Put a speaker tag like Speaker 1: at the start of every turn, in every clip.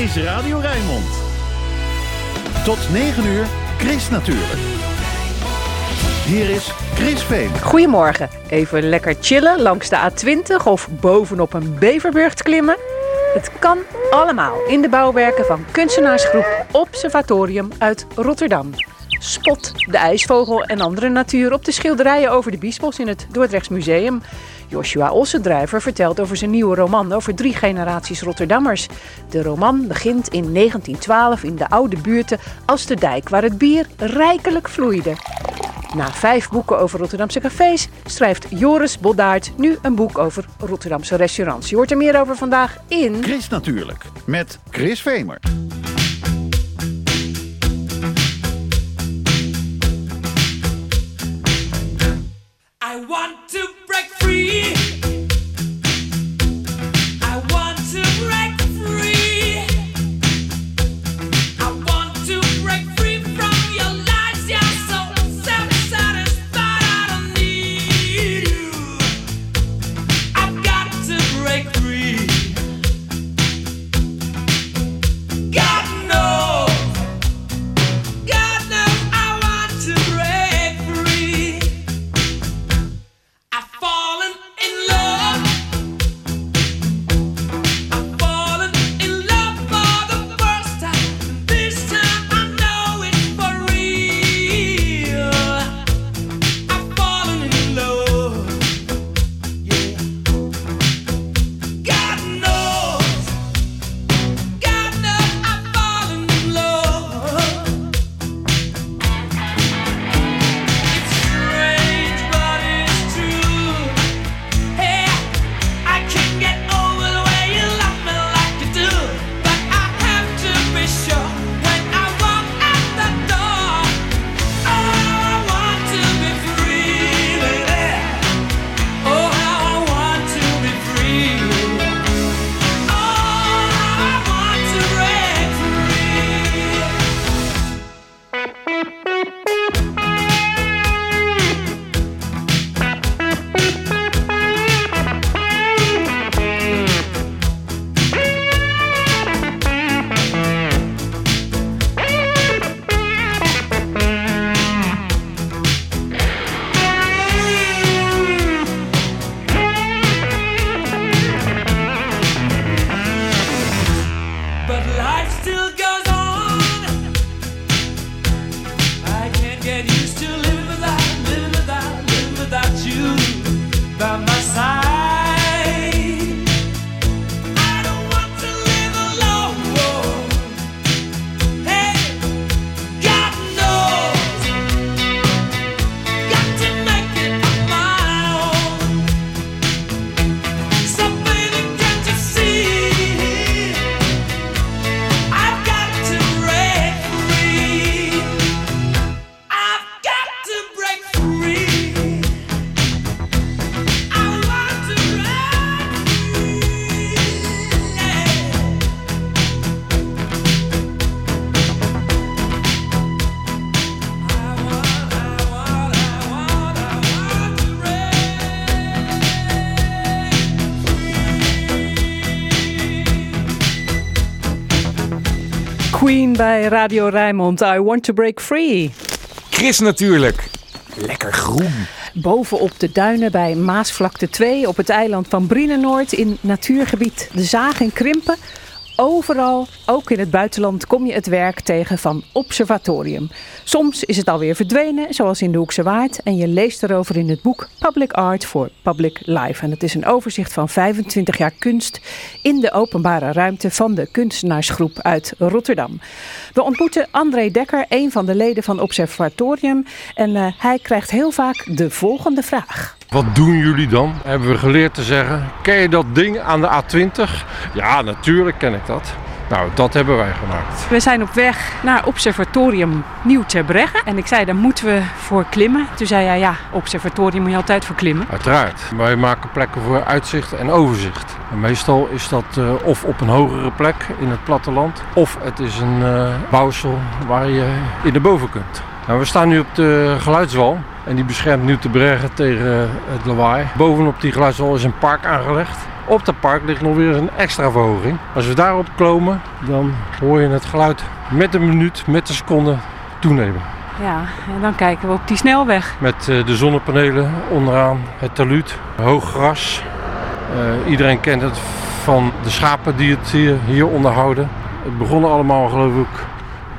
Speaker 1: is Radio Rijnmond. Tot 9 uur, Chris natuurlijk. Hier is Chris Veen.
Speaker 2: Goedemorgen. Even lekker chillen langs de A20 of bovenop een beverburgt klimmen. Het kan allemaal in de bouwwerken van kunstenaarsgroep Observatorium uit Rotterdam. Spot de ijsvogel en andere natuur op de schilderijen over de Biesbos in het Dordrechts Museum. Joshua Ossendruiver vertelt over zijn nieuwe roman over drie generaties Rotterdammers. De roman begint in 1912 in de oude buurten als de dijk waar het bier rijkelijk vloeide. Na vijf boeken over Rotterdamse cafés schrijft Joris Boddaert nu een boek over Rotterdamse restaurants. Je hoort er meer over vandaag in...
Speaker 1: Chris natuurlijk, met Chris Vemer.
Speaker 3: Want to break free.
Speaker 2: Bij Radio Rijnmond. I want to break free.
Speaker 4: Chris natuurlijk. Lekker groen.
Speaker 2: Bovenop de duinen bij Maasvlakte 2 op het eiland van Brienenoord in natuurgebied De Zaag in Krimpen. Overal, ook in het buitenland, kom je het werk tegen van Observatorium. Soms is het alweer verdwenen, zoals in de Hoekse Waard. En je leest erover in het boek Public Art for Public Life. En het is een overzicht van 25 jaar kunst in de openbare ruimte van de kunstenaarsgroep uit Rotterdam. We ontmoeten André Dekker, een van de leden van Observatorium. En eh, hij krijgt heel vaak de volgende vraag.
Speaker 5: Wat doen jullie dan? Hebben we geleerd te zeggen. Ken je dat ding aan de A20? Ja, natuurlijk ken ik dat. Nou, dat hebben wij gemaakt.
Speaker 2: We zijn op weg naar Observatorium Nieuw Terbregge. En ik zei, daar moeten we voor klimmen. Toen zei hij, ja, Observatorium moet je altijd voor klimmen.
Speaker 5: Uiteraard. Wij maken plekken voor uitzicht en overzicht. En meestal is dat eh, of op een hogere plek in het platteland, of het is een eh, bouwsel waar je in de boven kunt. Nou, we staan nu op de geluidswal en die beschermt nu te bergen tegen het lawaai. Bovenop die geluidswal is een park aangelegd. Op het park ligt nog weer een extra verhoging. Als we daarop komen, dan hoor je het geluid met de minuut, met de seconde toenemen.
Speaker 2: Ja, en dan kijken we op die snelweg.
Speaker 5: Met eh, de zonnepanelen onderaan, het taluut, hoog gras. Eh, iedereen kent het van de schapen die het hier, hier onderhouden. Het begon allemaal geloof ik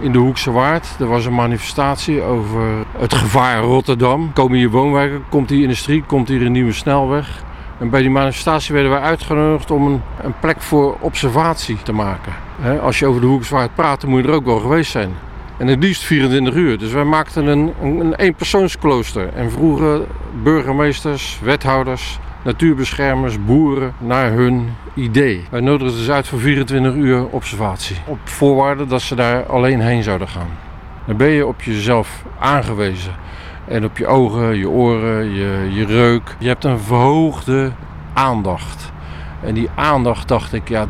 Speaker 5: in de Hoekse Waard. Er was een manifestatie over het gevaar Rotterdam. Komen hier woonwijken, komt hier industrie, komt hier een nieuwe snelweg. En bij die manifestatie werden wij uitgenodigd om een, een plek voor observatie te maken. Als je over de Hoekse Waard praat, dan moet je er ook wel geweest zijn. En het liefst 24 uur. Dus wij maakten een, een, een eenpersoonsklooster. En vroegen burgemeesters, wethouders, natuurbeschermers, boeren naar hun idee. Wij nodigden dus uit voor 24 uur observatie. Op voorwaarde dat ze daar alleen heen zouden gaan. Dan ben je op jezelf aangewezen. En op je ogen, je oren, je, je reuk. Je hebt een verhoogde aandacht. En die aandacht dacht ik, ja,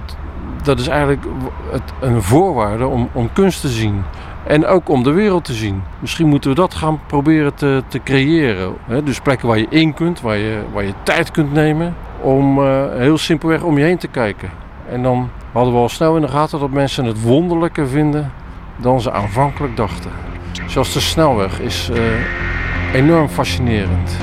Speaker 5: dat is eigenlijk het, een voorwaarde om, om kunst te zien. En ook om de wereld te zien. Misschien moeten we dat gaan proberen te, te creëren. Hè? Dus plekken waar je in kunt, waar je, waar je tijd kunt nemen. Om eh, heel simpelweg om je heen te kijken. En dan hadden we al snel in de gaten dat mensen het wonderlijker vinden dan ze aanvankelijk dachten. Zoals de snelweg is eh, enorm fascinerend.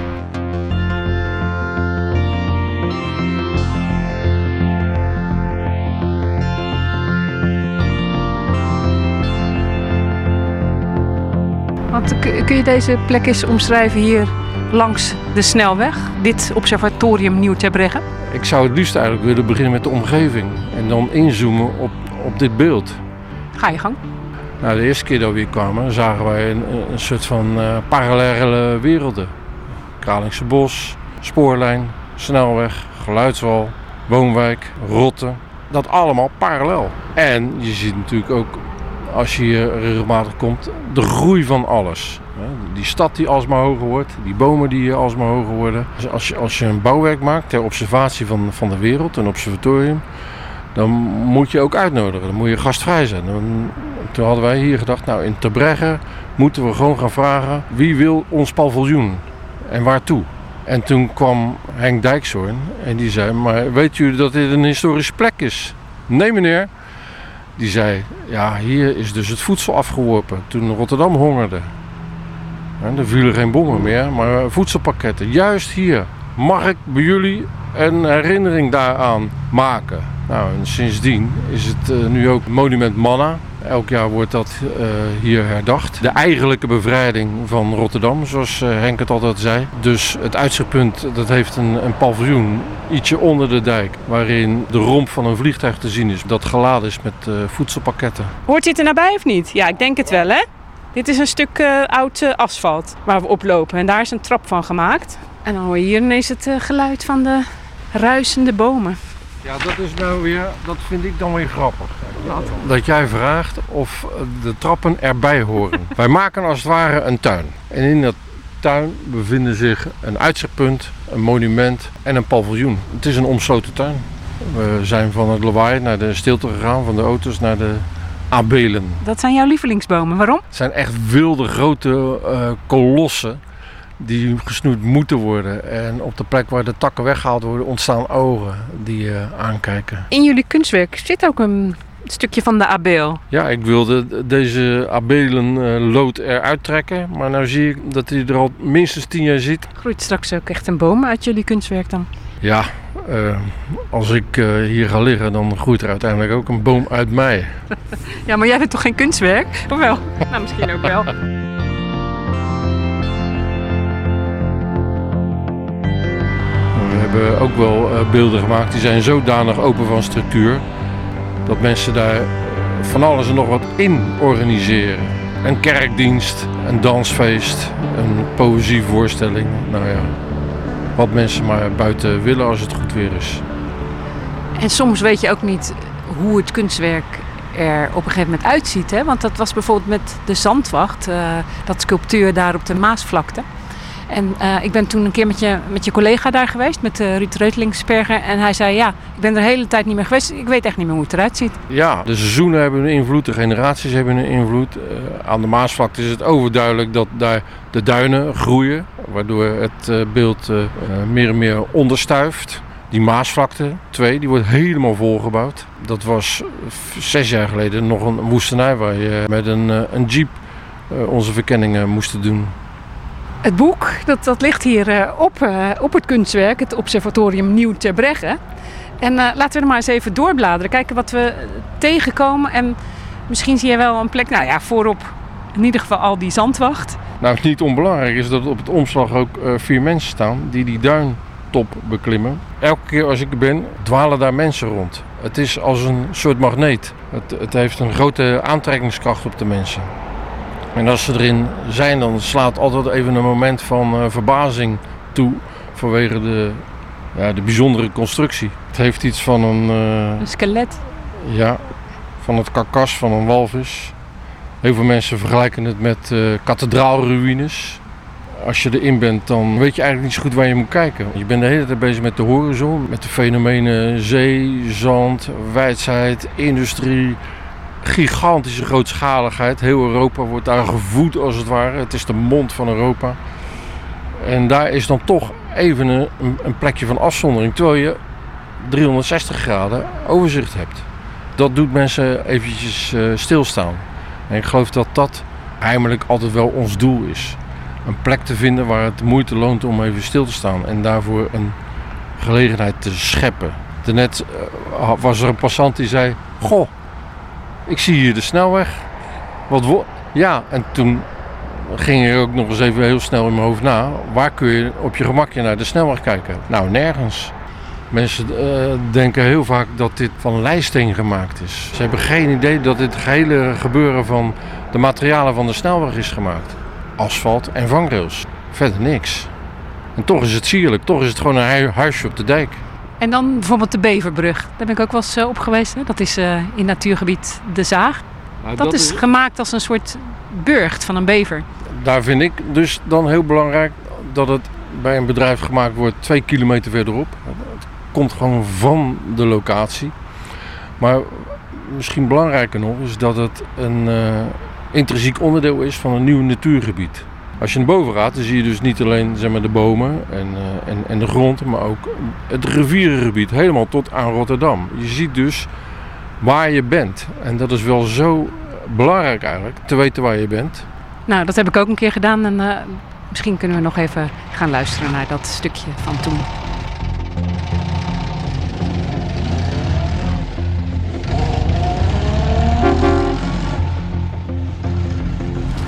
Speaker 2: Kun je deze plek eens omschrijven hier langs de snelweg? Dit observatorium Nieuw Terbregge?
Speaker 5: Ik zou het liefst eigenlijk willen beginnen met de omgeving. En dan inzoomen op, op dit beeld.
Speaker 2: Ga je gang.
Speaker 5: Nou, de eerste keer dat we hier kwamen, zagen wij een, een soort van eh, parallele werelden. Kralingse bos, spoorlijn, snelweg, geluidswal, woonwijk, rotte. Dat allemaal parallel. En je ziet natuurlijk ook, als je hier regelmatig komt, de groei van alles. Die stad die alsmaar hoger wordt, die bomen die alsmaar hoger worden. Dus als je, als je een bouwwerk maakt ter observatie van, van de wereld, een observatorium, dan moet je ook uitnodigen. Dan moet je gastvrij zijn. Dan, toen hadden wij hier gedacht, nou in Terbregge moeten we gewoon gaan vragen wie wil ons paviljoen en waartoe. En toen kwam Henk Dijkshoorn en die zei, maar weet jullie dat dit een historische plek is? Nee meneer. Die zei, ja hier is dus het voedsel afgeworpen toen Rotterdam hongerde. En er vielen geen bommen meer, maar voedselpakketten. Juist hier mag ik bij jullie een herinnering daaraan maken. Nou, en sindsdien is het eh, nu ook Monument Manna. Elk jaar wordt dat eh, hier herdacht. De eigenlijke bevrijding van Rotterdam, zoals eh, Henk het altijd zei. Dus het uitzichtpunt dat heeft een, een paviljoen ietsje onder de dijk. Waarin de romp van een vliegtuig te zien is. Dat geladen is met eh, voedselpakketten.
Speaker 2: Hoort dit er nou bij of niet? Ja, ik denk het wel, hè? Dit is een stuk oud asfalt waar we oplopen. En daar is een trap van gemaakt. En dan hoor je hier ineens het geluid van de ruisende bomen.
Speaker 5: Ja, dat is nou weer, dat vind ik dan weer grappig. Dat jij vraagt of de trappen erbij horen. Wij maken als het ware een tuin. En in dat tuin bevinden zich een uitzichtpunt, een monument en een paviljoen. Het is een omsloten tuin. We zijn van het lawaai naar de stilte gegaan, van de auto's naar de abelen.
Speaker 2: Dat zijn jouw lievelingsbomen. Waarom?
Speaker 5: Het zijn echt wilde grote eh, kolossen die gesnoeid moeten worden. En op de plek waar de takken weggehaald worden ontstaan ogen die je aankijken.
Speaker 2: In jullie kunstwerk zit ook een stukje van de abeel.
Speaker 5: Ja, ik wilde deze abelenlood eruit trekken. Maar nu zie ik dat hij er al minstens tien jaar zit.
Speaker 2: Groeit straks ook echt een boom uit jullie kunstwerk dan?
Speaker 5: Ja, eh, als ik eh, hier ga liggen, dan groeit er uiteindelijk ook een boom uit mij.
Speaker 2: Ja, maar jij bent toch geen kunstwerk? Of wel? nou, misschien ook wel.
Speaker 5: Hebben ook wel eh, beelden gemaakt die zijn zodanig open van structuur dat mensen daar eh, van alles en nog wat in organiseren. Een kerkdienst, een dansfeest, een poëzievoorstelling. Nou ja, wat mensen maar buiten willen als het goed weer is.
Speaker 2: En soms weet je ook niet hoe het kunstwerk er op een gegeven moment uitziet. Hè? Want dat was bijvoorbeeld met de Zandwacht, eh, dat sculptuur daar op de Maasvlakte. En eh, ik ben toen een keer met je, met je collega daar geweest, met uh, Ruud Reutelingsperger. En hij zei, ja, ik ben er de hele tijd niet meer geweest. Ik weet echt niet meer hoe het eruit ziet.
Speaker 5: Ja, de seizoenen hebben een invloed, de generaties hebben een invloed. Eh, aan de Maasvlakte is het overduidelijk dat daar de duinen groeien, waardoor het beeld meer en meer onderstuift. Die Maasvlakte 2, die wordt helemaal volgebouwd. Dat was zes jaar geleden nog een woestenij waar je met een, een jeep onze verkenningen moesten doen.
Speaker 2: Het boek, dat, dat ligt hier eh, op, eh, op het kunstwerk, het Observatorium Nieuw ter Bregge. En eh, laten we er maar eens even doorbladeren, kijken wat we tegenkomen. En misschien zie je wel een plek, nou ja, voorop in ieder geval al die zandwacht.
Speaker 5: Nou, niet onbelangrijk is dat op het omslag ook vier mensen staan die die duintop beklimmen. Elke keer als ik er ben, dwalen daar mensen rond. Het is als een soort magneet. Het, het heeft een grote aantrekkingskracht op de mensen. En als ze erin zijn, dan slaat altijd even een moment van eh, verbazing toe vanwege de, ja, de bijzondere constructie. Het heeft iets van een, eh,
Speaker 2: Een skelet.
Speaker 5: ja, van het karkas van een walvis. Heel veel mensen vergelijken het met eh, kathedraalruïnes. Als je erin bent, dan weet je eigenlijk niet zo goed waar je moet kijken. Je bent de hele tijd bezig met de horizon, met de fenomenen zee, zand, wijdheid, industrie. Gigantische grootschaligheid. Heel Europa wordt daar gevoed als het ware. Het is de mond van Europa. En daar is dan toch even een, een plekje van afzondering, terwijl je 360 graden overzicht hebt. Dat doet mensen eventjes eh, stilstaan. En ik geloof dat dat heimelijk altijd wel ons doel is. Een plek te vinden waar het moeite loont om even stil te staan. En daarvoor een gelegenheid te scheppen. Daarnet eh, was er een passant die zei... Goh, ik zie hier de snelweg. Wat ja, en toen ging er ook nog eens even heel snel in mijn hoofd na. Waar kun je op je gemakje naar de snelweg kijken? Nou, nergens. Mensen eh, denken heel vaak dat dit van lijsteen gemaakt is. Ze hebben geen idee dat dit hele gebeuren van de materialen van de snelweg is gemaakt. Asfalt en vangrails. Verder niks. En toch is het sierlijk. Toch is het gewoon een hui- huisje op de dijk.
Speaker 2: En dan bijvoorbeeld de Beverbrug. Daar ben ik ook wel eens eh, op geweest. Hè? Dat is eh, in natuurgebied De Zaag. Dat, is gemaakt als een soort burcht van een bever.
Speaker 5: Daar vind ik dus dan heel belangrijk dat het bij een bedrijf gemaakt wordt twee kilometer verderop. Het komt gewoon van de locatie. Maar misschien belangrijker nog is dat het een eh, intrinsiek onderdeel is van een nieuw natuurgebied. Als je naar boven gaat, dan zie je dus niet alleen zeg maar, de bomen en, eh, en, en de grond, maar ook het rivierengebied, helemaal tot aan Rotterdam. Je ziet dus waar je bent. En dat is wel zo belangrijk eigenlijk, te weten waar je bent.
Speaker 2: Nou, dat heb ik ook een keer gedaan. En eh, misschien kunnen we nog even gaan luisteren naar dat stukje van toen.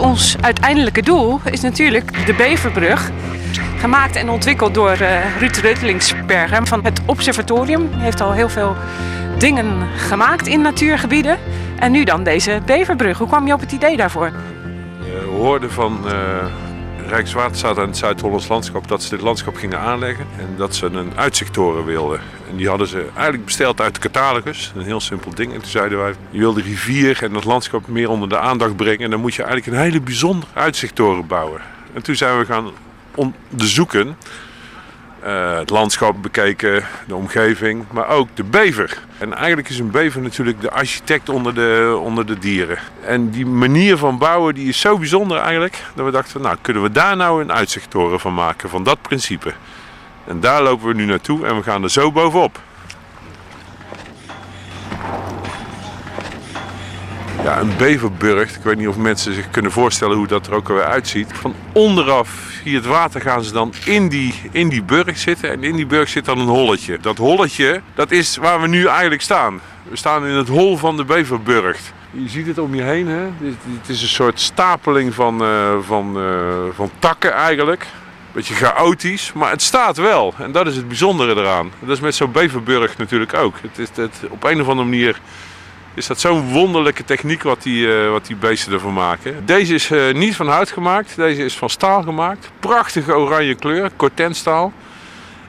Speaker 2: Ons uiteindelijke doel is natuurlijk de Beverbrug. Gemaakt en ontwikkeld door eh, Ruud Reutelingsberger van het Observatorium. Hij heeft al heel veel dingen gemaakt in natuurgebieden. En nu dan deze Beverbrug. Hoe kwam je op het idee daarvoor?
Speaker 4: We hoorden van eh, Rijkswaterstaat en het Zuid-Hollands Landschap dat ze dit landschap gingen aanleggen. En dat ze een uitzichttoren wilden. En die hadden ze eigenlijk besteld uit de catalogus. Een heel simpel ding. En toen zeiden wij, je wil de rivier en het landschap meer onder de aandacht brengen. En dan moet je eigenlijk een hele bijzondere uitzichttoren bouwen. En toen zijn we gaan onderzoeken. Eh, het landschap bekeken, de omgeving, maar ook de bever. En eigenlijk is een bever natuurlijk de architect onder de, onder de dieren. En die manier van bouwen die is zo bijzonder eigenlijk, dat we dachten, nou kunnen we daar nou een uitzichttoren van maken, van dat principe. En daar lopen we nu naartoe en we gaan er zo bovenop. Ja, een beverburcht. Ik weet niet of mensen zich kunnen voorstellen hoe dat er ook alweer uitziet. Van onderaf, via het water, gaan ze dan in die, in die burcht zitten. En in die burcht zit dan een holletje. Dat holletje, dat is waar we nu eigenlijk staan. We staan in het hol van de beverburcht. Je ziet het om je heen, hè? Dit is een soort stapeling van, eh, van, eh, van takken eigenlijk. Beetje chaotisch, maar het staat wel. En dat is het bijzondere eraan. Dat is met zo'n beverburg natuurlijk ook. Het is, het, op een of andere manier is dat zo'n wonderlijke techniek wat die, eh, wat die beesten ervan maken. Deze is eh, niet van hout gemaakt, deze is van staal gemaakt. Prachtige oranje kleur, cortenstaal.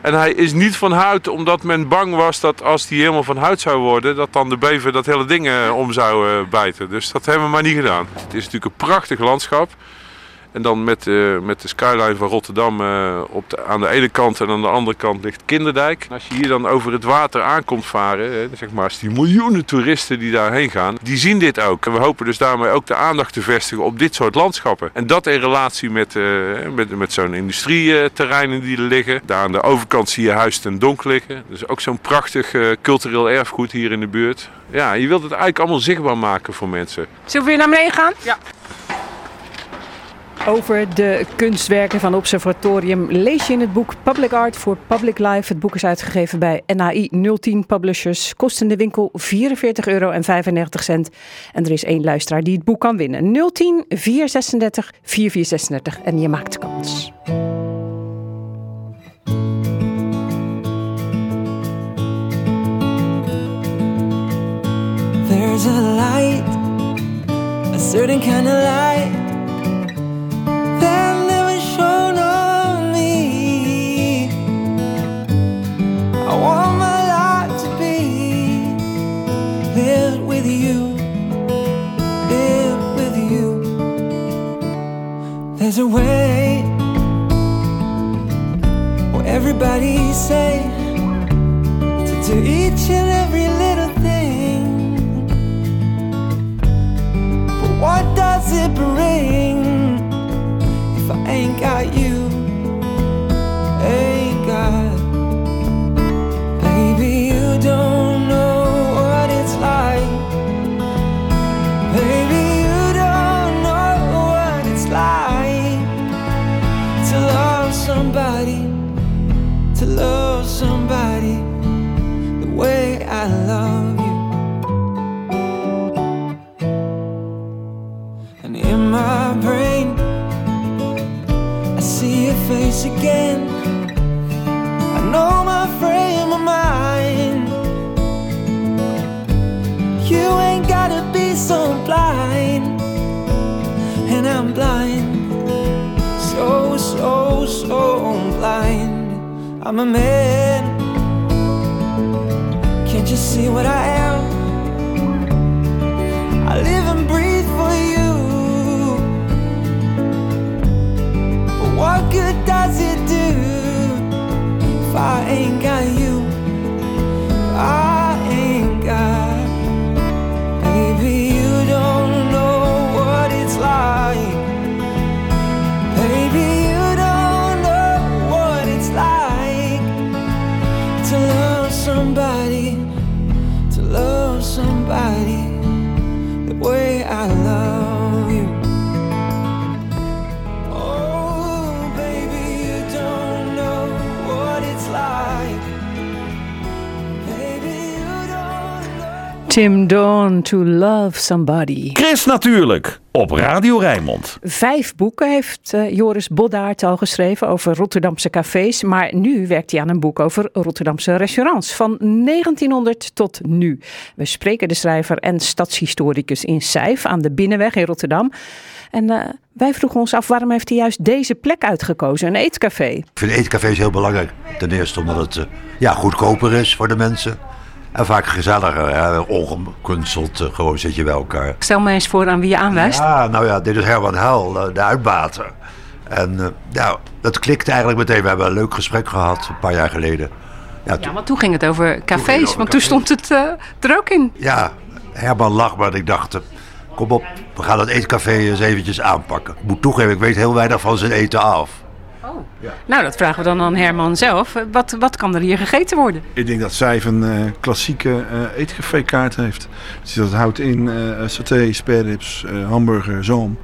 Speaker 4: En hij is niet van hout omdat men bang was dat als die helemaal van hout zou worden, dat dan de bever dat hele ding eh, om zou bijten. Dus dat hebben we maar niet gedaan. Het is natuurlijk een prachtig landschap. En dan met, eh, met de skyline van Rotterdam eh, op de, aan de ene kant en aan de andere kant ligt Kinderdijk. En als je hier dan over het water aankomt varen, hè, zeg maar, als die miljoenen toeristen die daarheen gaan, die zien dit ook. En we hopen dus daarmee ook de aandacht te vestigen op dit soort landschappen. En dat in relatie met, eh, met, met zo'n industrieterreinen die er liggen. Daar aan de overkant zie je Huis ten Donk liggen. Dus ook zo'n prachtig eh, cultureel erfgoed hier in de buurt. Ja, je wilt het eigenlijk allemaal zichtbaar maken voor mensen.
Speaker 2: Zullen we weer naar beneden gaan? Ja. Over de kunstwerken van Observatorium lees je in het boek Public Art for Public Life. Het boek is uitgegeven bij NAI 010 Publishers. Kost in de winkel 44,95 euro. En er is één luisteraar die het boek kan winnen. 010 436 4436. En je maakt kans.
Speaker 3: There's a light, a certain kind of light I want my life to be lived with you, lived with you. There's a way where everybody say to do each and every little thing. But what does it bring if I ain't got you?
Speaker 2: Tim Dawn, To Love Somebody.
Speaker 1: Chris natuurlijk, op Radio Rijnmond.
Speaker 2: Vijf boeken heeft eh, Joris Boddaert al geschreven over Rotterdamse cafés. Maar nu werkt hij aan een boek over Rotterdamse restaurants. Van 1900 tot nu. We spreken de schrijver en stadshistoricus in Sijf aan de Binnenweg in Rotterdam. En eh, wij vroegen ons af waarom heeft hij juist deze plek uitgekozen, een eetcafé.
Speaker 6: Ik vind eetcafés heel belangrijk. Ten eerste omdat het eh, ja, goedkoper is voor de mensen. En vaak gezelliger, hè? ongekunsteld, eh, gewoon zit je bij elkaar.
Speaker 2: Stel me eens voor aan wie je aanwijst.
Speaker 6: Ja, nou ja, dit is Herman Huil, eh, de uitbater. En eh, nou, dat klikte eigenlijk meteen. We hebben een leuk gesprek gehad, een paar jaar geleden. Ja,
Speaker 2: Ja,
Speaker 6: toen-
Speaker 2: want toen ging het over cafés,
Speaker 6: het over
Speaker 2: want toen stond het er ook in.
Speaker 6: ja, Herman lag, maar ik dacht, kom op, we gaan het eetcafé eens eventjes aanpakken. Ik moet toegeven, ik weet heel weinig van zijn eten af.
Speaker 2: Nou, dat vragen we dan aan Herman zelf. Wat, wat kan er hier gegeten worden?
Speaker 7: Ik denk dat Zijf een eh, klassieke eh eetcafé-kaart heeft. Dus dat houdt in eh saté, spareribs, hamburger, zalm.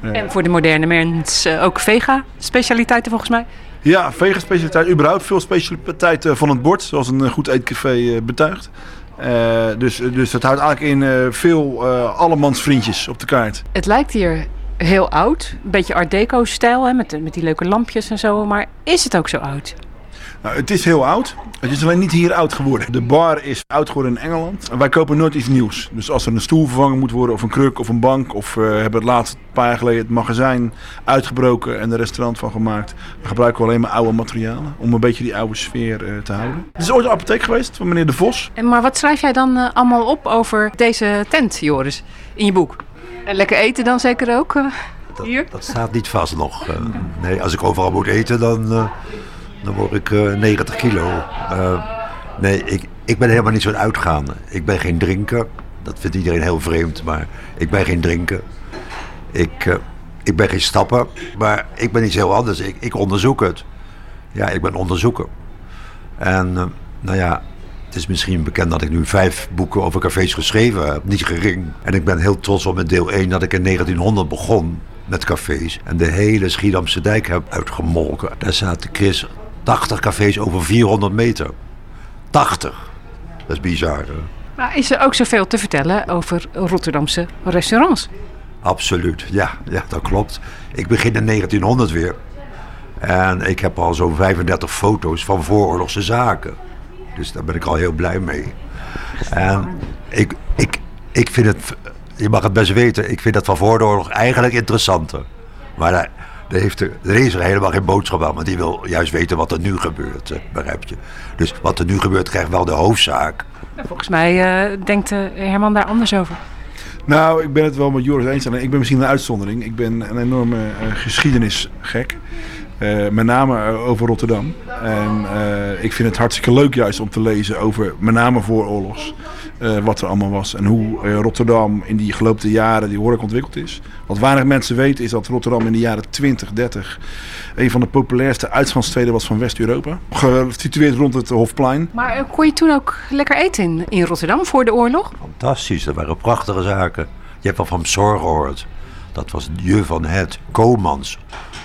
Speaker 7: Eh,
Speaker 2: En voor de moderne mens ook vega-specialiteiten volgens mij.
Speaker 7: Ja, vega-specialiteit. Überhaupt veel specialiteiten van het bord, zoals een goed eetcafé betuigt. Dus, dus dat houdt eigenlijk in veel eh allemans vriendjes op de kaart.
Speaker 2: Het lijkt hier heel oud. Een beetje art deco-stijl, hè, met, de- met die leuke lampjes en zo. Maar is het ook zo oud?
Speaker 7: Nou, het is heel oud. Het is alleen niet hier oud geworden. De bar is oud geworden in Engeland. En wij kopen nooit iets nieuws. Dus als er een stoel vervangen moet worden, of een kruk, of een bank, of we hebben het laatste paar jaar geleden het magazijn uitgebroken en een restaurant van gemaakt, dan gebruiken we alleen maar oude materialen om een beetje die oude sfeer eh, te houden. Het is ooit een apotheek geweest van meneer De Vos.
Speaker 2: En, maar wat schrijf jij dan eh, allemaal op over deze tent, Joris, in je boek? En lekker eten dan zeker ook? eh?
Speaker 6: dat,
Speaker 2: Hier?
Speaker 6: dat staat niet vast nog. Eh, nee, als ik overal moet eten, dan, eh, dan word ik eh, 90 kilo. Nee, ik, ik ben helemaal niet zo'n uitgaande. Ik ben geen drinker. Dat vindt iedereen heel vreemd, maar ik ben geen drinker. Ik, ik ben geen stapper, maar ik ben iets heel anders. Ik, ik onderzoek het. Ja, ik ben onderzoeker. En nou ja, het is misschien bekend dat ik nu vijf boeken over cafés geschreven heb. Niet gering. En ik ben heel trots op met deel 1 dat ik in 1900 begon met cafés. En de hele Schiedamse dijk heb uitgemolken. Daar zaten Chris 80 cafés over 400 meter. 80. Dat is bizar. hè?
Speaker 2: Maar is er ook zoveel te vertellen over Rotterdamse restaurants?
Speaker 6: Absoluut, ja, ja, dat klopt. Ik begin in 1900 weer. En ik heb al zo'n 35 foto's van vooroorlogse zaken. Dus daar ben ik al heel blij mee. En ik, ik, ik vind het, je mag het best weten, ik vind dat van voor de oorlog eigenlijk interessanter. Maar daar, daar, heeft er, er is er helemaal geen boodschap aan, want die wil juist weten wat er nu gebeurt, hè, begrijp je. Dus wat er nu gebeurt krijgt wel de hoofdzaak.
Speaker 2: Volgens mij eh, denkt eh, Herman daar anders over.
Speaker 7: Nou, ik ben het wel met Joris eens. Ik ben misschien een uitzondering. Ik ben een enorme eh, geschiedenisgek. Eh, met name eh, over Rotterdam. En eh, ik vind het hartstikke leuk juist om te lezen over met name vooroorlogs. eh wat er allemaal was. En hoe eh, Rotterdam in die gelopen jaren die horeca ontwikkeld is. Wat weinig mensen weten is dat Rotterdam in de jaren 20, 30... een van de populairste uitgangssteden was van West-Europa. Gesitueerd rond het Hofplein.
Speaker 2: Maar kon je toen ook lekker eten in, in Rotterdam voor de oorlog?
Speaker 6: Fantastisch, dat waren prachtige zaken. Je hebt wel van Psor gehoord. Dat was Je van Het. Komans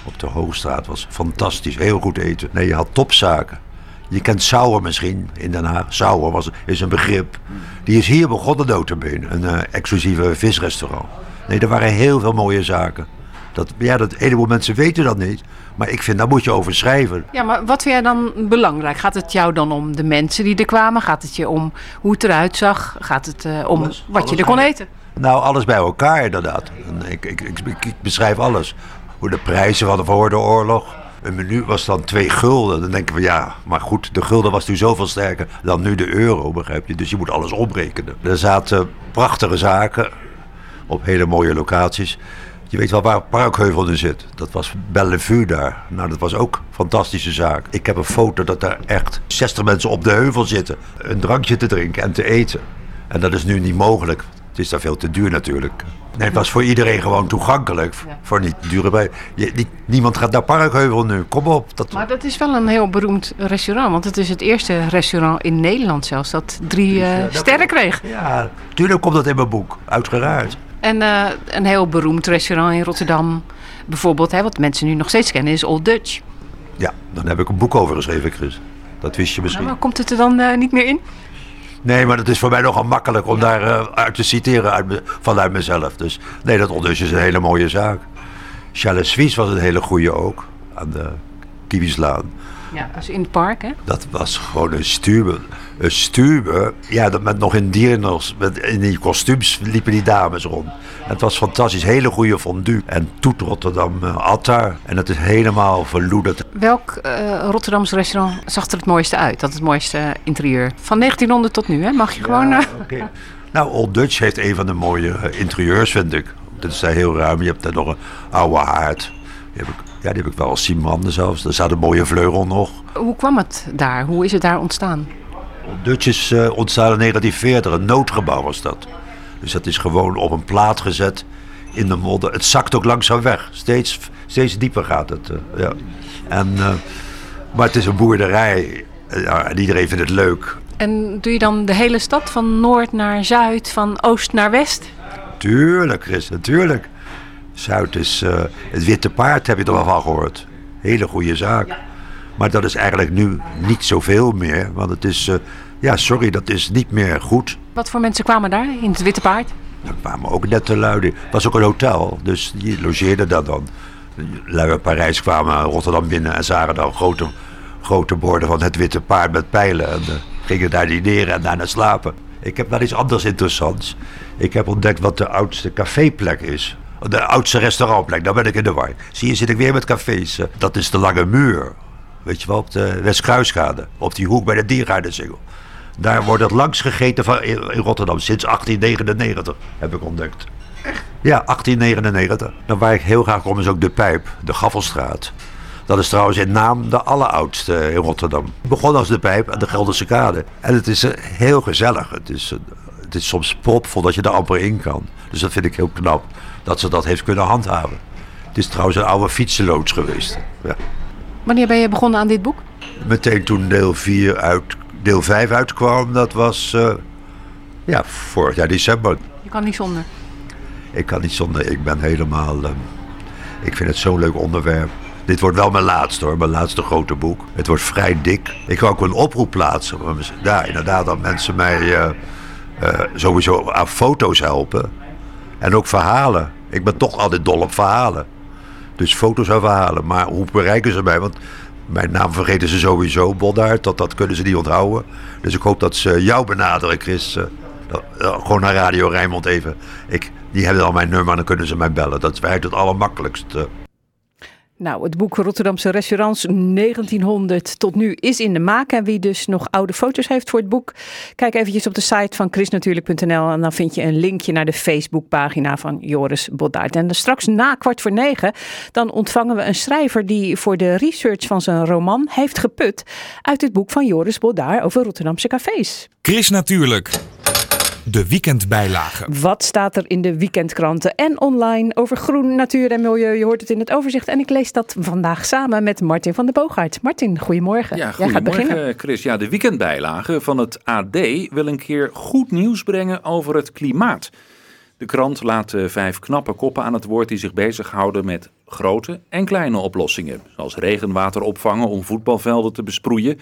Speaker 6: op de Hoogstraat was fantastisch. Heel goed eten. Nee, je had topzaken. Je kent Sauer misschien in Den Haag. Sauer was, is een begrip. Die is hier begonnen, notabene. Een eh, exclusieve visrestaurant. Nee, er waren heel veel mooie zaken. Dat, ja, dat, een heleboel mensen weten dat niet. Maar ik vind, daar moet je over schrijven.
Speaker 2: Ja, maar wat vind jij dan belangrijk? Gaat het jou dan om de mensen die er kwamen? Gaat het je om hoe het eruit zag? Gaat het eh, om
Speaker 6: Alles.
Speaker 2: wat je er kon eten?
Speaker 6: Nou, alles bij elkaar inderdaad. En ik, ik, ik, ik, ik beschrijf alles. Hoe de prijzen hadden voor de oorlog. Een menu was dan twee gulden. Dan denken we, ja, maar goed, de gulden was nu zoveel sterker dan nu de euro, begrijp je? Dus je moet alles omrekenen. Er zaten prachtige zaken op hele mooie locaties. Je weet wel waar Parkheuvel nu zit. Dat was Bellevue daar. Nou, dat was ook een fantastische zaak. Ik heb een foto dat daar echt 60 mensen op de heuvel zitten. Een drankje te drinken en te eten. En dat is nu niet mogelijk. Het is daar veel te duur natuurlijk. Nee, het was voor iedereen gewoon toegankelijk. Voor niet dure bij. Niemand gaat naar Parkheuvel nu. Kom op. Dat,
Speaker 2: Maar dat is wel een heel beroemd restaurant. Want het is het eerste restaurant in Nederland zelfs dat drie eh,
Speaker 6: dat-
Speaker 2: sterren kreeg.
Speaker 6: ja, tuurlijk komt dat in mijn boek. Uiteraard.
Speaker 2: En eh, een heel beroemd restaurant in Rotterdam. Bijvoorbeeld, hè, wat mensen nu nog steeds kennen, is Old Dutch.
Speaker 6: Ja, dan heb ik een boek over geschreven, Chris. Dat wist je misschien.
Speaker 2: Nou, maar komt het er dan eh, niet meer in?
Speaker 6: Nee, maar het is voor mij nogal makkelijk om daar eh, uit te citeren uit me- vanuit mezelf. Dus nee, dat ondertussen is een hele mooie zaak. Charles Suisse was een hele goede ook. Aan de Kiwislaan.
Speaker 2: Ja, dus in het park, hè?
Speaker 6: Dat was gewoon een stube. Een stube. Ja, dat met nog in diernos. Met, in die kostuums liepen die dames rond. En het was fantastisch. Hele goede fondue. En Toet Rotterdam uh, at daar. En het is helemaal verloederd.
Speaker 2: Welk eh Rotterdams restaurant zag er het mooiste uit? Dat het mooiste interieur? Van 1900 tot nu, hè? Mag je gewoon... eh.
Speaker 6: Nou, Old Dutch heeft een van de mooie interieurs, vind ik. Dat is daar heel ruim. Je hebt daar nog een oude haard. Die heb ik, ja, die heb ik wel als zien branden zelfs. Er staat een mooie vleugel nog.
Speaker 2: hoe kwam het daar? Hoe is het daar ontstaan?
Speaker 6: Is eh, ontstaan in 1940. Een noodgebouw was dat. Dus dat is gewoon op een plaat gezet in de modder. Het zakt ook langzaam weg. Steeds, steeds dieper gaat het. eh, ja. en, eh, maar het is een boerderij. Eh, ja, en iedereen vindt het leuk.
Speaker 2: En doe je dan de hele stad van noord naar zuid, van oost naar west?
Speaker 6: Tuurlijk, Chris, natuurlijk. Zuid is eh, het Witte Paard, heb je er wel van gehoord. Hele goede zaak. Maar dat is eigenlijk nu niet zoveel meer. Want het is, eh, ja, sorry, dat is niet meer goed.
Speaker 2: Wat voor mensen kwamen daar in het Witte Paard?
Speaker 6: Daar kwamen ook net te luiden. Het was ook een hotel, dus die logeerden daar dan. Lui uit Parijs kwamen Rotterdam binnen en zagen dan grote, grote borden van het Witte Paard met pijlen. En eh, gingen daar dineren en daarna slapen. Ik heb wel iets anders interessants. Ik heb ontdekt wat de oudste caféplek is. De oudste restaurantplek, daar ben ik in de war. Zie je, zit ik weer met cafés. eh. Dat is de Lange Muur. Weet je wel, op de Westkruiskade. Op die hoek bij de Diergaardensingel. Daar wordt het langs gegeten van, in in Rotterdam sinds 1899, heb ik ontdekt. Ja, 1899. Dan waar ik heel graag kom is ook de Pijp, de Gaffelstraat. Dat is trouwens in naam de alleroudste in Rotterdam. Het begon als de Pijp aan de Gelderse Kade. En het is eh, heel gezellig. Het is, eh, het is soms propvol dat je er amper in kan. Dus dat vind ik heel knap dat ze dat heeft kunnen handhaven. Het is trouwens een oude fietsenloods geweest. Ja.
Speaker 2: Wanneer ben je begonnen aan dit boek?
Speaker 6: Meteen toen deel 4 uit, deel 5 uitkwam, dat was eh, ja, vorig jaar december.
Speaker 2: Je kan niet zonder.
Speaker 6: Ik kan niet zonder, ik ben helemaal. ehm, ik vind het zo'n leuk onderwerp. Dit wordt wel mijn laatste hoor, mijn laatste grote boek. Het wordt vrij dik. Ik ga ook een oproep plaatsen. Ja, inderdaad, dat mensen mij eh, eh, sowieso aan foto's helpen. En ook verhalen. Ik ben toch altijd dol op verhalen. Dus foto's en verhalen. Maar hoe bereiken ze mij? Want mijn naam vergeten ze sowieso, Boddaert. Dat, dat kunnen ze niet onthouden. Dus ik hoop dat ze jou benaderen, Chris. eh, eh, gewoon naar Radio Rijnmond even. Ik, die hebben al mijn nummer en dan kunnen ze mij bellen. Dat is het allermakkelijkste.
Speaker 2: Nou, het boek Rotterdamse restaurants 1900 tot nu is in de maak. En wie dus nog oude foto's heeft voor het boek, kijk eventjes op de site van chrisnatuurlijk.nl en dan vind je een linkje naar de Facebookpagina van Joris Boddaert. En straks na kwart voor negen, dan ontvangen we een schrijver die voor de research van zijn roman heeft geput uit het boek van Joris Boddaert over Rotterdamse cafés.
Speaker 8: Chris Natuurlijk. De weekendbijlage.
Speaker 2: Wat staat er in de weekendkranten en online over groen, natuur en milieu? Je hoort het in het overzicht. En ik lees dat vandaag samen met Martin van der Boogaard. Martin, goedemorgen.
Speaker 9: Ja,
Speaker 2: Jij gaat beginnen.
Speaker 9: goedemorgen Chris. Ja, de weekendbijlage van het AD wil een keer goed nieuws brengen over het klimaat. De krant laat eh, vijf knappe koppen aan het woord die zich bezighouden met grote en kleine oplossingen. Zoals regenwater opvangen om voetbalvelden te besproeien,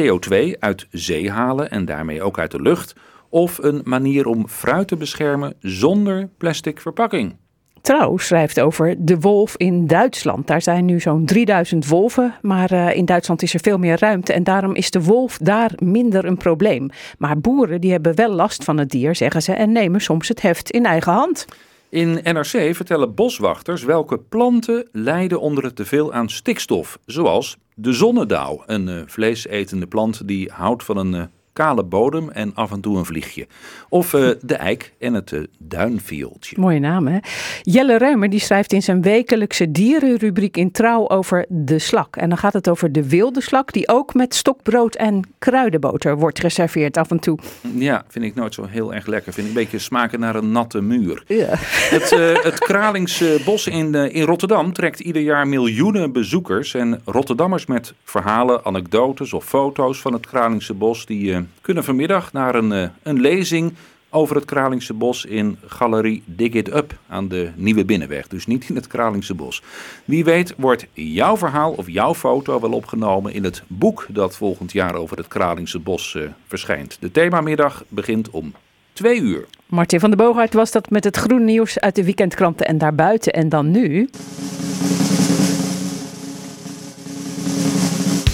Speaker 9: CO2 uit zee halen en daarmee ook uit de lucht. Of een manier om fruit te beschermen zonder plastic verpakking.
Speaker 2: Trouw schrijft over de wolf in Duitsland. Daar zijn nu zo'n 3000 wolven, maar eh, in Duitsland is er veel meer ruimte en daarom is de wolf daar minder een probleem. Maar boeren die hebben wel last van het dier, zeggen ze, en nemen soms het heft in eigen hand.
Speaker 9: In NRC vertellen boswachters welke planten lijden onder het teveel aan stikstof. Zoals de zonnedauw, een eh, vleesetende plant die houdt van een eh, kale bodem en af en toe een vliegje. Of eh, de eik en het eh, duinviooltje.
Speaker 2: Mooie naam, hè? Jelle Reumer die schrijft in zijn wekelijkse dierenrubriek in Trouw over de slak. En dan gaat het over de wilde slak die ook met stokbrood en kruidenboter wordt geserveerd af en toe.
Speaker 9: Ja, vind ik nooit zo heel erg lekker. Vind ik een beetje smaken naar een natte muur.
Speaker 2: Ja.
Speaker 9: Het, eh, het Kralingse bos in, in Rotterdam trekt ieder jaar miljoenen bezoekers. En Rotterdammers met verhalen, anekdotes of foto's van het Kralingse bos... die kunnen vanmiddag naar een, eh, een lezing over het Kralingse bos in Galerie Dig It Up aan de Nieuwe Binnenweg. Dus niet in het Kralingse bos. Wie weet wordt jouw verhaal of jouw foto wel opgenomen in het boek dat volgend jaar over het Kralingse bos eh, verschijnt. De themamiddag begint om twee uur.
Speaker 2: Martin van der Boogaard was dat met het groen nieuws uit de weekendkranten en daarbuiten. En dan nu...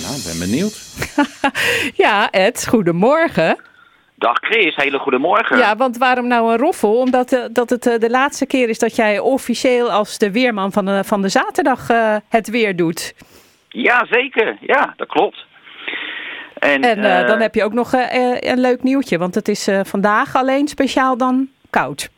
Speaker 9: Nou, ik ben benieuwd.
Speaker 2: Ja, Ed, goedemorgen.
Speaker 10: Dag Chris, hele goede morgen.
Speaker 2: Ja, want waarom nou een roffel? Omdat eh, dat het eh, de laatste keer is dat jij officieel als de weerman van de, van de zaterdag eh, het weer doet.
Speaker 10: Ja, zeker. Ja, dat klopt. En,
Speaker 2: En dan heb je ook nog een leuk nieuwtje, want het is vandaag alleen speciaal dan koud.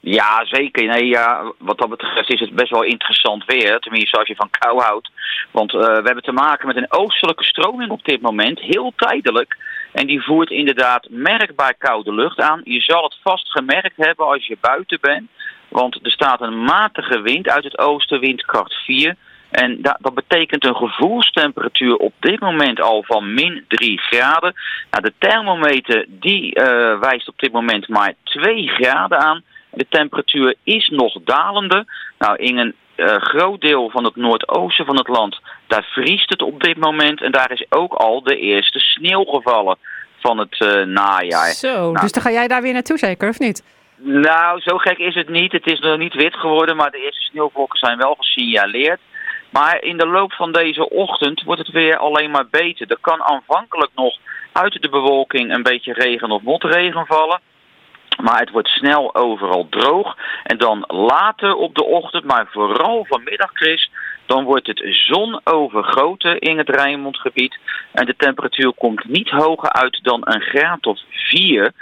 Speaker 10: Ja, zeker. Nee, ja, wat dat betreft is het best wel interessant weer. Tenminste, als je van kou houdt. Want eh, we hebben te maken met een oostelijke stroming op dit moment. Heel tijdelijk. En die voert inderdaad merkbaar koude lucht aan. Je zal het vast gemerkt hebben als je buiten bent. Want er staat een matige wind uit het oosten, windkracht 4. En da- dat betekent een gevoelstemperatuur op dit moment al van min 3 graden. Nou, de thermometer die eh, wijst op dit moment maar 2 graden aan. De temperatuur is nog dalende. Nou, in een eh, groot deel van het noordoosten van het land, daar vriest het op dit moment. En daar is ook al de eerste sneeuw gevallen van het eh, najaar.
Speaker 2: Zo,
Speaker 10: Nou,
Speaker 2: dus dan ga jij daar weer naartoe zeker, of niet?
Speaker 10: nou, zo gek is het niet. Het is nog niet wit geworden, maar de eerste sneeuwvlokken zijn wel gesignaleerd. Maar in de loop van deze ochtend wordt het weer alleen maar beter. Er kan aanvankelijk nog uit de bewolking een beetje regen of motregen vallen. Maar het wordt snel overal droog. En dan later op de ochtend, maar vooral vanmiddag, Chris, dan wordt het zonovergoten in het Rijnmondgebied. En de temperatuur komt niet hoger uit dan een graad of 4.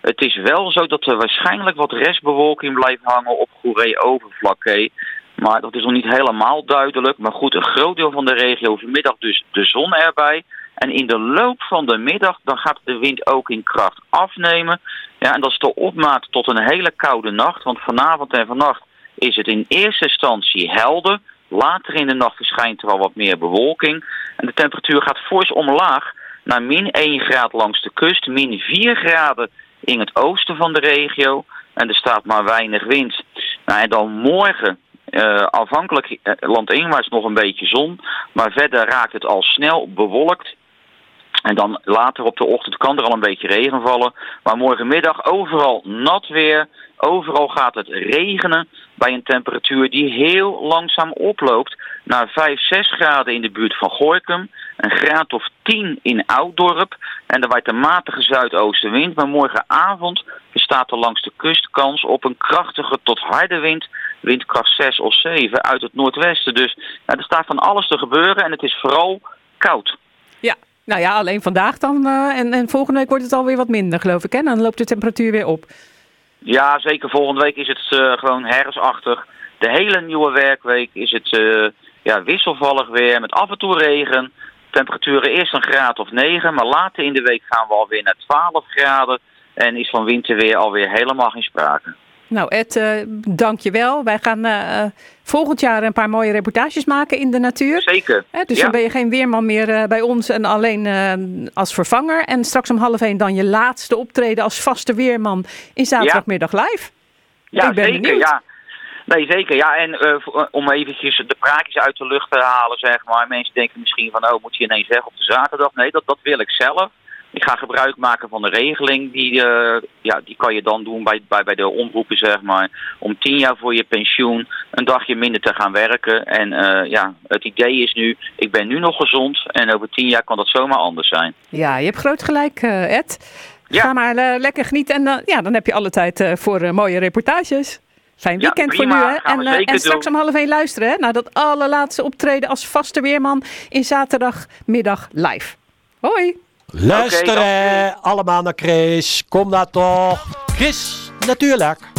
Speaker 10: Het is wel zo dat er waarschijnlijk wat restbewolking blijft hangen op Goeree-Overflakkee. Maar dat is nog niet helemaal duidelijk. Maar goed, een groot deel van de regio vanmiddag dus de zon erbij. En in de loop van de middag dan gaat de wind ook in kracht afnemen. Ja, en dat is de opmaat tot een hele koude nacht. Want vanavond en vannacht is het in eerste instantie helder. Later in de nacht verschijnt er al wat meer bewolking. En de temperatuur gaat fors omlaag naar min 1 graad langs de kust, min 4 graden in het oosten van de regio. En er staat maar weinig wind. Nou, en dan morgen, eh, afhankelijk eh, landinwaarts nog een beetje zon. Maar verder raakt het al snel bewolkt. En dan later op de ochtend kan er al een beetje regen vallen. Maar morgenmiddag overal nat weer. Overal gaat het regenen bij een temperatuur die heel langzaam oploopt naar 5, 6 graden in de buurt van Gorkum. Een graad of 10 in Ouddorp. En er waait een matige zuidoostenwind. Maar morgenavond bestaat er langs de kust kans op een krachtige tot harde wind. Windkracht 6 of 7 uit het noordwesten. Dus er staat van alles te gebeuren en het is vooral koud.
Speaker 2: Ja, nou ja, alleen vandaag dan. eh, en, en volgende week wordt het alweer wat minder, geloof ik. Hè? Dan loopt de temperatuur weer op.
Speaker 10: Ja, zeker volgende week is het eh, gewoon herfstachtig. De hele nieuwe werkweek is het eh, ja, wisselvallig weer met af en toe regen. Temperaturen eerst een graad of 9, maar later in de week gaan we alweer naar 12 graden. En is van winterweer alweer helemaal geen sprake.
Speaker 2: Nou Ed, eh, dank je wel. Wij gaan eh, volgend jaar een paar mooie reportages maken in de natuur.
Speaker 10: Zeker.
Speaker 2: Dus
Speaker 10: Ja.
Speaker 2: dan ben je geen weerman meer eh, bij ons en alleen eh, als vervanger. En straks om half één dan je laatste optreden als vaste weerman in zaterdagmiddag live.
Speaker 10: Ja,
Speaker 2: ik ben
Speaker 10: zeker.
Speaker 2: benieuwd.
Speaker 10: Ja. Nee, zeker. Ja, en eh, eh, om eventjes de praatjes uit de lucht te halen, zeg maar. Mensen denken misschien van, oh, moet je ineens weg op de zaterdag? Nee, dat, dat wil ik zelf. Ik ga gebruik maken van de regeling. Die, eh, ja, die kan je dan doen bij, bij, bij de omroepen, zeg maar. Om tien jaar voor je pensioen een dagje minder te gaan werken. En eh, ja, het idee is nu, ik ben nu nog gezond. En over tien jaar kan dat zomaar anders zijn.
Speaker 2: Ja, je hebt groot gelijk eh, Ed. Ga maar lekker genieten en dan, ja, dan heb je alle tijd voor mooie reportages. Fijn
Speaker 10: Ja,
Speaker 2: weekend
Speaker 10: prima.
Speaker 2: voor nu. Hè? En, en straks
Speaker 10: doen.
Speaker 2: om half één luisteren hè, naar dat allerlaatste optreden als vaste weerman in zaterdagmiddag live. Hoi!
Speaker 11: Luisteren allemaal naar Chris. Kom nou toch. Chris, natuurlijk.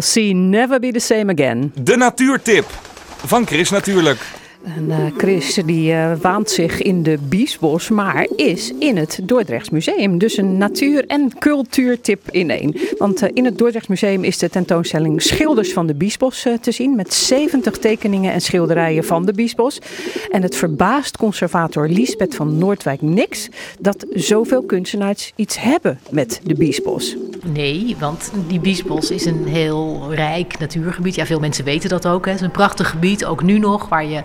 Speaker 2: Merci, never be the same again.
Speaker 8: De natuurtip van Chris natuurlijk.
Speaker 2: En eh, Chris die eh, waant zich in de Biesbos, maar is in het Dordrechts Museum. Dus een natuur- en cultuurtip in één. Want eh, in het Dordrechts Museum is de tentoonstelling Schilders van de Biesbos te zien. Met 70 tekeningen en schilderijen van de Biesbos. En het verbaast conservator Liesbeth van Noordwijk niks dat zoveel kunstenaars iets hebben met de Biesbos.
Speaker 12: Nee, want die Biesbos is een heel rijk natuurgebied. Ja, veel mensen weten dat ook. Hè. Het is een prachtig gebied, ook nu nog, waar je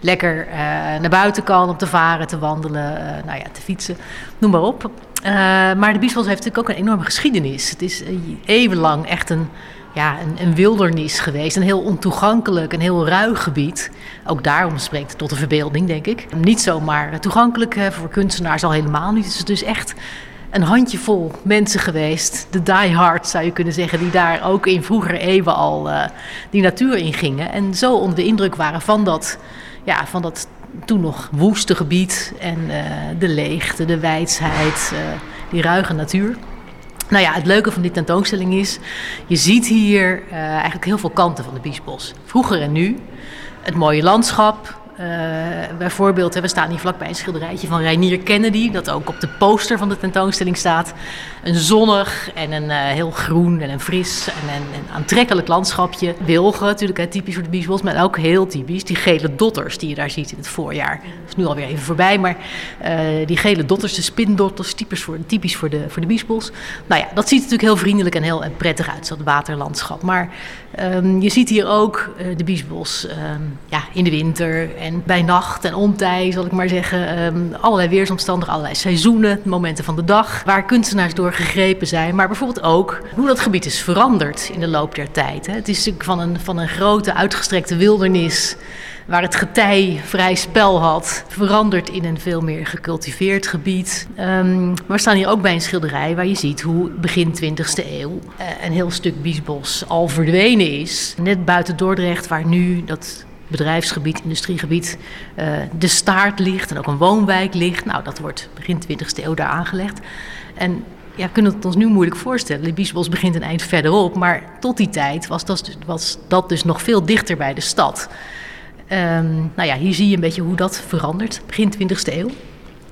Speaker 12: lekker eh, naar buiten kan om te varen, te wandelen, eh, nou ja, te fietsen, noem maar op. Eh, maar de Biesbos heeft natuurlijk ook een enorme geschiedenis. Het is eeuwenlang echt een, ja, een, een wildernis geweest. Een heel ontoegankelijk, een heel ruig gebied. Ook daarom spreekt het tot de verbeelding, denk ik. Niet zomaar toegankelijk voor kunstenaars al helemaal niet. Het is dus echt een handjevol mensen geweest. De diehards zou je kunnen zeggen, die daar ook in vroeger eeuwen al eh, die natuur in gingen. En zo onder de indruk waren van dat, ja, van dat toen nog woeste gebied en eh, de leegte, de wijsheid, eh, die ruige natuur. Nou ja, het leuke van die tentoonstelling is, je ziet hier eigenlijk heel veel kanten van de Biesbos. Vroeger en nu. Het mooie landschap. Eh, bijvoorbeeld, we staan hier vlakbij een schilderijtje van Reinier Kennedy, dat ook op de poster van de tentoonstelling staat. Een zonnig en een eh, heel groen en een fris en een, aantrekkelijk landschapje. Wilgen, natuurlijk typisch voor de Biesbos, maar ook heel typisch. Die gele dotters die je daar ziet in het voorjaar. Dat is nu alweer even voorbij, maar eh, die gele dotters, de spindotters, typisch voor, typisch voor de, voor de Biesbos. Nou ja, dat ziet natuurlijk heel vriendelijk en heel prettig uit, dat waterlandschap. Maar ehm, je ziet hier ook eh, de Biesbos ehm, ja, in de winter en bij nacht en ontij, zal ik maar zeggen. Ehm, allerlei weersomstandigheden, allerlei seizoenen, momenten van de dag, waar kunstenaars door gegrepen zijn. Maar bijvoorbeeld ook hoe dat gebied is veranderd in de loop der tijd. Hè. Het is natuurlijk van een, van een grote uitgestrekte wildernis waar het getij vrij spel had, veranderd in een veel meer gecultiveerd gebied. Ehm, maar we staan hier ook bij een schilderij waar je ziet hoe begin 20e eeuw eh, een heel stuk biesbos al verdwenen is. Net buiten Dordrecht, waar nu dat bedrijfsgebied, industriegebied, eh, de staart ligt en ook een woonwijk ligt. Nou, dat wordt begin 20e eeuw daar aangelegd. En ja, we het ons nu moeilijk voorstellen. De Biesbos begint een eind verderop, maar tot die tijd was dat, dus- was dat dus nog veel dichter bij de stad. Ehm, nou ja, hier zie je een beetje hoe dat verandert, begin 20e eeuw.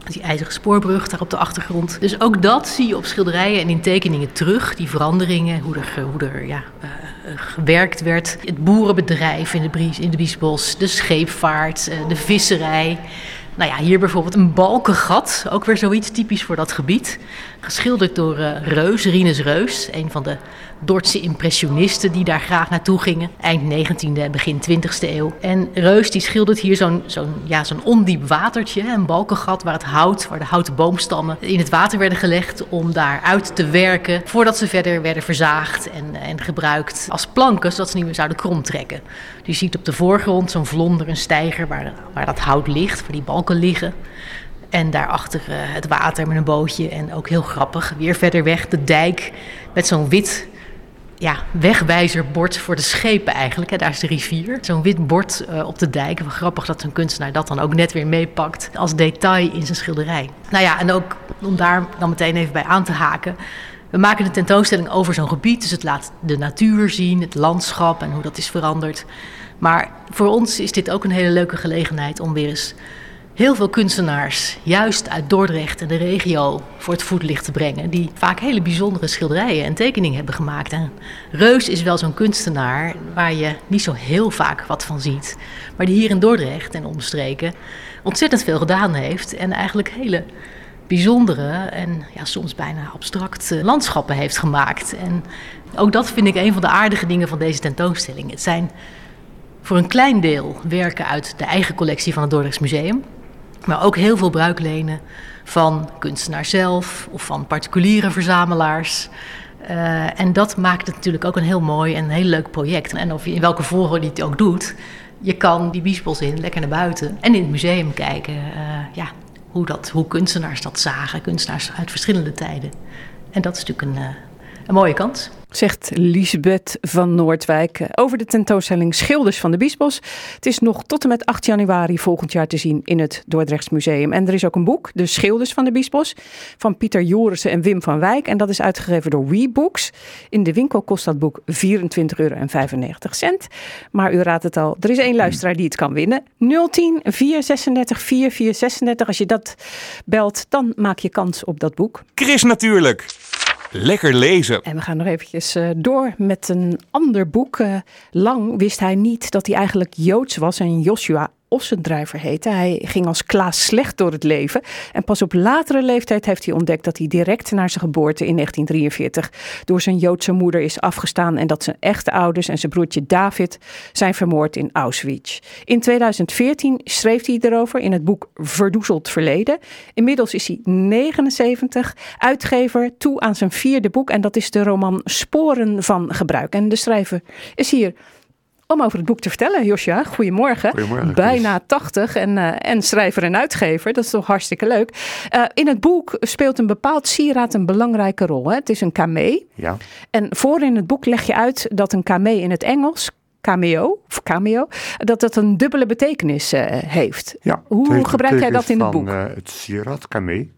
Speaker 12: Die ijzeren spoorbrug daar op de achtergrond. Dus ook dat zie je op schilderijen en in tekeningen terug. Die veranderingen, hoe er, hoe er ja, eh, eh, gewerkt werd. Het boerenbedrijf in de, Bries, in de Biesbos, de scheepvaart, eh, de visserij. Nou ja, hier bijvoorbeeld een balkengat, ook weer zoiets typisch voor dat gebied. Geschilderd door Reus, Rinus Reus, een van de Dordtse impressionisten die daar graag naartoe gingen. Eind 19e en begin 20e eeuw. En Reus die schildert hier zo'n zo'n ja, zo'n ondiep watertje, een balkengat waar het hout, waar de houten boomstammen in het water werden gelegd om daar uit te werken voordat ze verder werden verzaagd en, en gebruikt als planken zodat ze niet meer zouden kromtrekken. Je ziet op de voorgrond zo'n vlonder, een steiger waar, waar dat hout ligt, waar die balken liggen. En daarachter eh, het water met een bootje. En ook heel grappig, weer verder weg de dijk met zo'n wit ja, wegwijzerbord voor de schepen eigenlijk. Daar is de rivier. Zo'n wit bord eh, op de dijk. Wel grappig dat een kunstenaar dat dan ook net weer meepakt als detail in zijn schilderij. Nou ja, en ook om daar dan meteen even bij aan te haken. We maken een tentoonstelling over zo'n gebied. Dus het laat de natuur zien, het landschap en hoe dat is veranderd. Maar voor ons is dit ook een hele leuke gelegenheid om weer eens heel veel kunstenaars, juist uit Dordrecht en de regio, voor het voetlicht te brengen. Die vaak hele bijzondere schilderijen en tekeningen hebben gemaakt. En Reus is wel zo'n kunstenaar waar je niet zo heel vaak wat van ziet. Maar die hier in Dordrecht en omstreken ontzettend veel gedaan heeft. En eigenlijk hele bijzondere en ja, soms bijna abstracte landschappen heeft gemaakt. En ook dat vind ik een van de aardige dingen van deze tentoonstelling. Het zijn voor een klein deel werken uit de eigen collectie van het Dordrechts Museum. Maar ook heel veel bruiklenen van kunstenaars zelf of van particuliere verzamelaars. Eh, en dat maakt het natuurlijk ook een heel mooi en een heel leuk project. En of je in welke volgorde je het ook doet, je kan die biesbos in, lekker naar buiten en in het museum kijken. eh, ja, hoe, dat, hoe kunstenaars dat zagen, kunstenaars uit verschillende tijden. En dat is natuurlijk een, eh, Een mooie kans.
Speaker 2: Zegt Lisbeth van Noordwijk eh, over de tentoonstelling Schilders van de Biesbos. Het is nog tot en met 8 januari volgend jaar te zien in het Dordrechts Museum. En er is ook een boek, De Schilders van de Biesbos, van Pieter Jorissen en Wim van Wijk. En dat is uitgegeven door WeBooks. In de winkel kost dat boek 24,95 euro. Maar u raadt het al, er is één luisteraar die het kan winnen. 010 436 4436. Als je dat belt, dan maak je kans op dat boek.
Speaker 8: Chris natuurlijk. Lekker lezen.
Speaker 2: En we gaan nog eventjes eh, door met een ander boek. Eh, lang wist hij niet dat hij eigenlijk Joods was en Joshua Ossendrijver heette. Hij ging als Klaas slecht door het leven. En pas op latere leeftijd heeft hij ontdekt dat hij direct na zijn geboorte in 1943 door zijn Joodse moeder is afgestaan. En dat zijn echte ouders en zijn broertje David zijn vermoord in Auschwitz. In 2014 schreef hij erover in het boek Verdoezeld Verleden. Inmiddels is hij 79, uitgever, toe aan zijn vierde boek. En dat is de roman Sporen van Gebruik. En de schrijver is hier om over het boek te vertellen. Josja, goedemorgen.
Speaker 13: Goedemorgen,
Speaker 2: Bijna 80 en, eh, en schrijver en uitgever. Dat is toch hartstikke leuk. Eh, in het boek speelt een bepaald sieraad een belangrijke rol. Hè? Het is een camee.
Speaker 13: Ja.
Speaker 2: En voor in het boek leg je uit dat een camee in het Engels, cameo, of cameo, dat dat een dubbele betekenis eh, heeft.
Speaker 13: Ja,
Speaker 2: Hoe
Speaker 13: heeft
Speaker 2: gebruik jij dat in het boek?
Speaker 13: Van, het sieraad camee,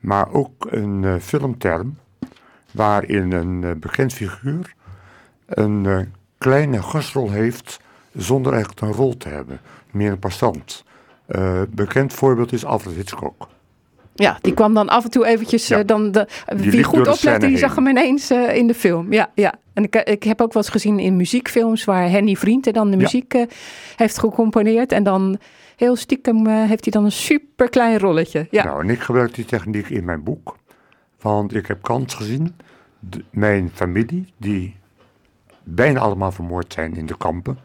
Speaker 13: maar ook een filmterm waarin een bekend figuur een kleine gastrol heeft zonder echt een rol te hebben. Meer een passant. Eh, bekend voorbeeld is Alfred Hitchcock.
Speaker 2: Ja, die kwam dan af en toe eventjes.
Speaker 13: Ja.
Speaker 2: eh, dan de, wie
Speaker 13: liep
Speaker 2: goed oplette, die zag hem ineens eh, in de film. Ja, ja. En ik, ik heb ook wel eens gezien in muziekfilms waar Henny Vrienden dan de
Speaker 13: Ja.
Speaker 2: muziek heeft gecomponeerd. En dan heel stiekem heeft hij dan een super klein rolletje. Ja.
Speaker 13: Nou, en ik gebruik die techniek in mijn boek. Want ik heb kans gezien. de- mijn familie, die bijna allemaal vermoord zijn in de kampen,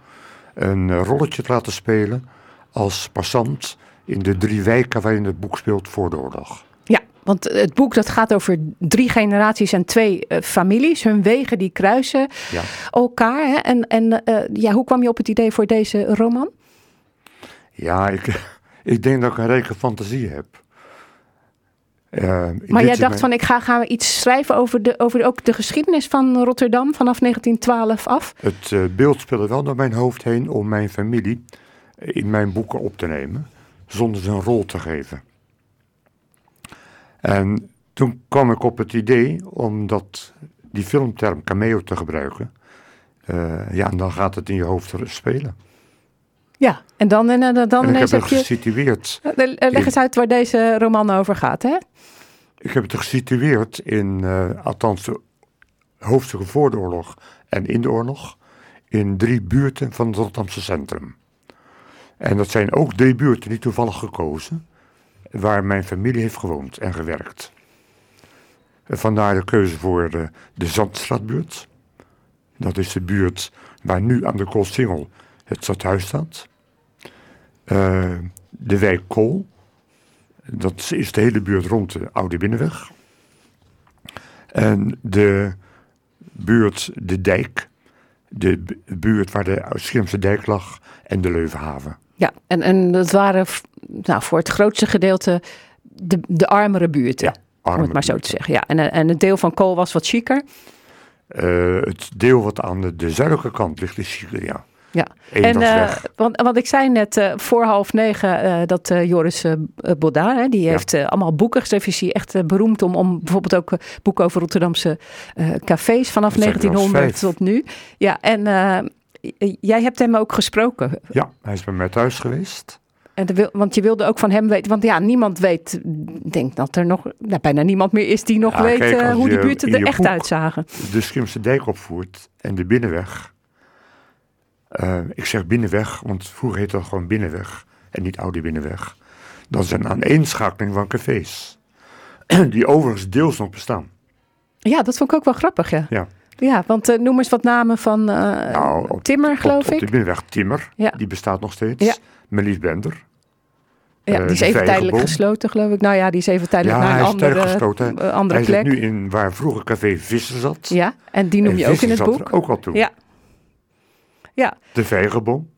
Speaker 13: een eh, rolletje te laten spelen als passant in de drie wijken waarin het boek speelt voor de oorlog.
Speaker 2: Ja, want het boek dat gaat over drie generaties en twee eh, families. Hun wegen die kruisen
Speaker 13: Ja.
Speaker 2: elkaar. Hè? En, en eh, ja, hoe kwam je op het idee voor deze roman?
Speaker 13: Ja, ik, ik denk dat ik een rijke fantasie heb.
Speaker 2: Maar jij dacht
Speaker 13: mijn-
Speaker 2: van ik ga, gaan we iets schrijven over, de, over ook de geschiedenis van Rotterdam vanaf 1912 af.
Speaker 13: Het eh, beeld speelde wel door mijn hoofd heen om mijn familie in mijn boeken op te nemen, zonder ze een rol te geven. En toen kwam ik op het idee om dat, die filmterm cameo te gebruiken. Eh, ja, en dan gaat het in je hoofd spelen.
Speaker 2: Ja, en dan, en, dan, dan
Speaker 13: en ik
Speaker 2: ineens
Speaker 13: heb
Speaker 2: je...
Speaker 13: gesitueerd.
Speaker 2: Eh, Leg
Speaker 13: in-
Speaker 2: eens uit waar deze roman over gaat, hè?
Speaker 13: Ik heb het gesitueerd in, eh, althans, de hoofdstukken voor de oorlog en in de oorlog, in drie buurten van het Rotterdamse centrum. En dat zijn ook drie buurten die toevallig gekozen, waar mijn familie heeft gewoond en gewerkt. Vandaar de keuze voor de, de Zandstraatbuurt. Dat is de buurt waar nu aan de Koolsingel het stadhuis staat. Eh, de wijk Kool. Dat is de hele buurt rond de Oude Binnenweg. En de buurt De Dijk. De bu- buurt waar de Schermse Dijk lag en de Leuvenhaven.
Speaker 2: Ja, en, en dat waren nou, voor het grootste gedeelte de, de armere buurten. om
Speaker 13: arme
Speaker 2: het maar zo te zeggen. Ja, en, en het deel van Kool was wat chiquer.
Speaker 13: Eh, het deel wat aan de, de zuidelijke kant ligt is Chico, ja.
Speaker 2: Ja, en eh, want, want ik zei net eh, voor half negen eh, dat Joris hè, die heeft allemaal boeken geschreven. Is hij echt beroemd om, om bijvoorbeeld ook boeken over Rotterdamse cafés vanaf
Speaker 13: Dat zijn er zelfs
Speaker 2: 1900
Speaker 13: vijf.
Speaker 2: tot nu. Ja, en jij hebt hem ook gesproken.
Speaker 13: Ja, hij is bij mij thuis geweest.
Speaker 2: En wil, want je wilde ook van hem weten, want ja, niemand weet, ik denk dat er nog nou, bijna niemand meer is die nog
Speaker 13: Ja,
Speaker 2: weet
Speaker 13: kijk,
Speaker 2: hoe die buurten er echt
Speaker 13: boek
Speaker 2: uitzagen.
Speaker 13: De Schermse Dijk opvoert en de Binnenweg. Eh, ik zeg Binnenweg, want vroeger heette dat gewoon Binnenweg en niet Oude Binnenweg. Dat is een aaneenschakeling van cafés. Die overigens deels nog bestaan.
Speaker 2: Ja, dat vond ik ook wel grappig, ja.
Speaker 13: Ja.
Speaker 2: Ja, want eh, noem eens wat namen van eh, Timmer, geloof
Speaker 13: Nou, op,
Speaker 2: ik.
Speaker 13: Op de Binnenweg Timmer,
Speaker 2: Ja.
Speaker 13: die bestaat nog steeds.
Speaker 2: Ja.
Speaker 13: Melies Bender.
Speaker 2: Ja, die is even tijdelijk gesloten, geloof ik. Nou ja, die is even tijdelijk
Speaker 13: ja,
Speaker 2: naar een
Speaker 13: hij is
Speaker 2: andere,
Speaker 13: gesloten.
Speaker 2: andere
Speaker 13: hij
Speaker 2: plek.
Speaker 13: zit nu in waar vroeger Café Visser zat.
Speaker 2: Ja, en die noem
Speaker 13: En
Speaker 2: je ook in het boek.
Speaker 13: ook al toe.
Speaker 2: Ja. Ja,
Speaker 13: De Vijgenboom.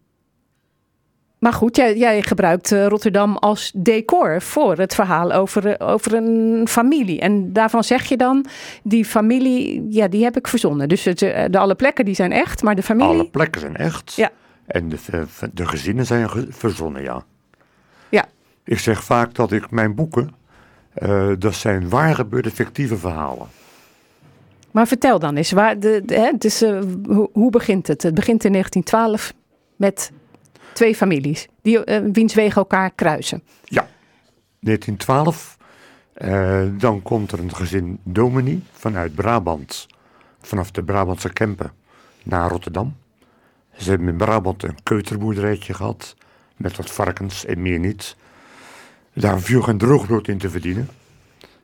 Speaker 2: Maar goed, jij, jij gebruikt eh, Rotterdam als decor voor het verhaal over, eh, over een familie. En daarvan zeg je dan, die familie, ja, die heb ik verzonnen. Dus het, eh, de alle plekken die zijn echt, maar de familie...
Speaker 13: Alle plekken zijn echt.
Speaker 2: Ja.
Speaker 13: En de, de, gezinnen zijn verzonnen, ja.
Speaker 2: Ja.
Speaker 13: Ik zeg vaak dat ik mijn boeken, eh, dat zijn waar gebeurde fictieve verhalen.
Speaker 2: Maar vertel dan eens, waar de, hè, dus, eh, hoe, hoe begint het? Het begint in 1912 met twee families, die, eh, wiens wegen elkaar kruisen.
Speaker 13: Ja. 1912, eh, dan komt er een gezin Domini vanuit Brabant, vanaf de Brabantse Kempen naar Rotterdam. Ze hebben in Brabant een keuterboerderijtje gehad, met wat varkens en meer niet. Daar viel geen droogbrood in te verdienen.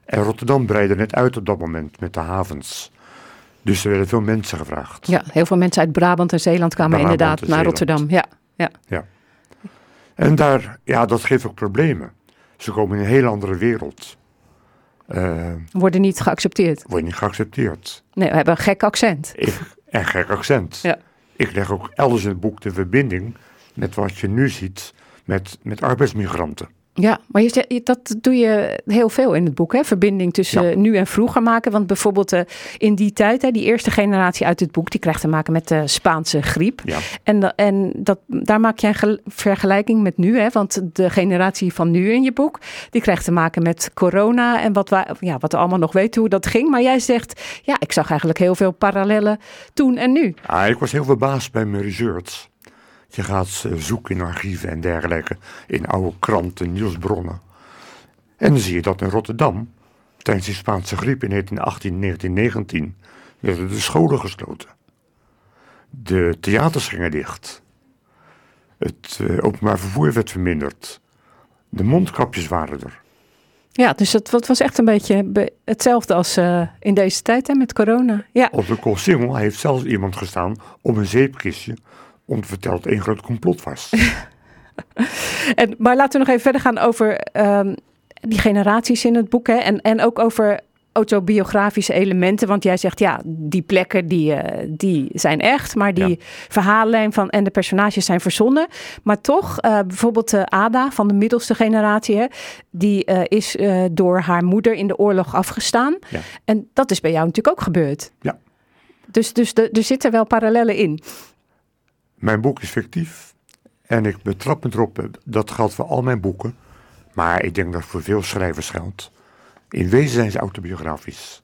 Speaker 13: En Rotterdam breidde net uit op dat moment met de havens. Dus er werden veel mensen gevraagd.
Speaker 2: Ja, heel veel mensen uit Brabant en Zeeland kwamen
Speaker 13: Brabant
Speaker 2: inderdaad naar. Rotterdam. Ja, ja.
Speaker 13: Ja. En daar, ja, dat geeft ook problemen. Ze komen in een hele andere wereld. Eh
Speaker 2: Worden niet geaccepteerd.
Speaker 13: worden niet geaccepteerd.
Speaker 2: Nee, we hebben een gek accent.
Speaker 13: Ik, en gek accent.
Speaker 2: Ja.
Speaker 13: Ik leg ook elders in het boek de verbinding met wat je nu ziet met, met arbeidsmigranten.
Speaker 2: Ja, maar je, dat doe je heel veel in het boek, hè? Verbinding tussen
Speaker 13: Ja.
Speaker 2: nu en vroeger maken. Want bijvoorbeeld eh, in die tijd, hè, die eerste generatie uit het boek, die krijgt te maken met de Spaanse griep.
Speaker 13: Ja.
Speaker 2: En, en dat, daar maak je een gel- vergelijking met nu, hè? Want de generatie van nu in je boek, die krijgt te maken met corona en wat, wij, ja, wat we allemaal nog weten hoe dat ging. Maar jij zegt, ja, ik zag eigenlijk heel veel parallellen toen en nu.
Speaker 13: Ah, ik was heel verbaasd bij mijn research. Je gaat zoeken in archieven en dergelijke, in oude kranten, nieuwsbronnen. En dan zie je dat in Rotterdam, tijdens de Spaanse griep in 1918, 1919, werden de scholen gesloten. De theaters gingen dicht. Het eh, openbaar vervoer werd verminderd. De mondkapjes waren er.
Speaker 2: Ja, dus het, het was echt een beetje be- hetzelfde als eh, in deze tijd hè, met corona. Ja.
Speaker 13: Op de Koolsingel heeft zelfs iemand gestaan op een zeepkistje om te vertellen dat het één groot complot was.
Speaker 2: En, maar laten we nog even verder gaan over ehm, die generaties in het boek. Hè? En, en ook over autobiografische elementen. Want jij zegt, ja, die plekken die, eh, die zijn echt. Maar die verhaallijn van, en de personages zijn verzonnen. Maar toch, eh, bijvoorbeeld eh, Ada van de middelste generatie. Hè, die is door haar moeder in de oorlog afgestaan.
Speaker 13: Ja.
Speaker 2: En dat is bij jou natuurlijk ook gebeurd.
Speaker 13: Ja.
Speaker 2: Dus, dus de- er zitten wel parallellen in.
Speaker 13: Mijn boek is fictief en ik betrap me erop, dat geldt voor al mijn boeken, maar ik denk dat voor veel schrijvers geldt. In wezen zijn ze autobiografisch.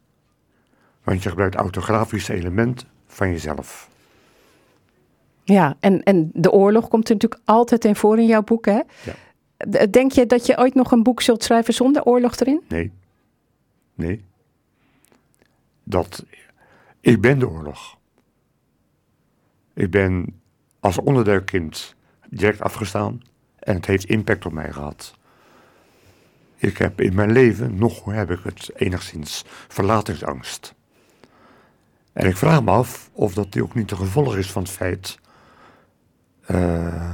Speaker 13: Want je gebruikt autografische elementen van jezelf.
Speaker 2: Ja, en, en de oorlog komt er natuurlijk altijd in voor in jouw boek, hè? D- Denk je dat je ooit nog een boek zult schrijven zonder oorlog erin?
Speaker 13: Nee. Nee. Dat, ik ben de oorlog. Ik ben als onderduikkind direct afgestaan en het heeft impact op mij gehad. Ik heb in mijn leven, nog heb ik het enigszins, verlatingsangst. En ik vraag me af of dat ook niet een gevolg is van het feit. eh,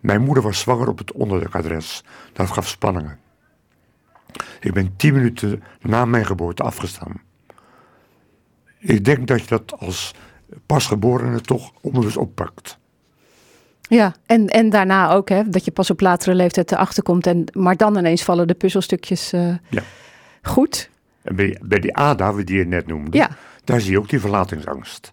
Speaker 13: mijn moeder was zwanger op het onderduikadres. Dat gaf spanningen. Ik ben tien minuten na mijn geboorte afgestaan. Ik denk dat je dat als pasgeborene toch onbewust oppakt.
Speaker 2: Ja, en, en daarna ook, hè? Dat je pas op latere leeftijd erachter komt. En, maar dan ineens vallen de puzzelstukjes eh,
Speaker 13: Ja.
Speaker 2: goed.
Speaker 13: En bij, bij die ADA, die je net noemde,
Speaker 2: Ja.
Speaker 13: daar zie je ook die verlatingsangst.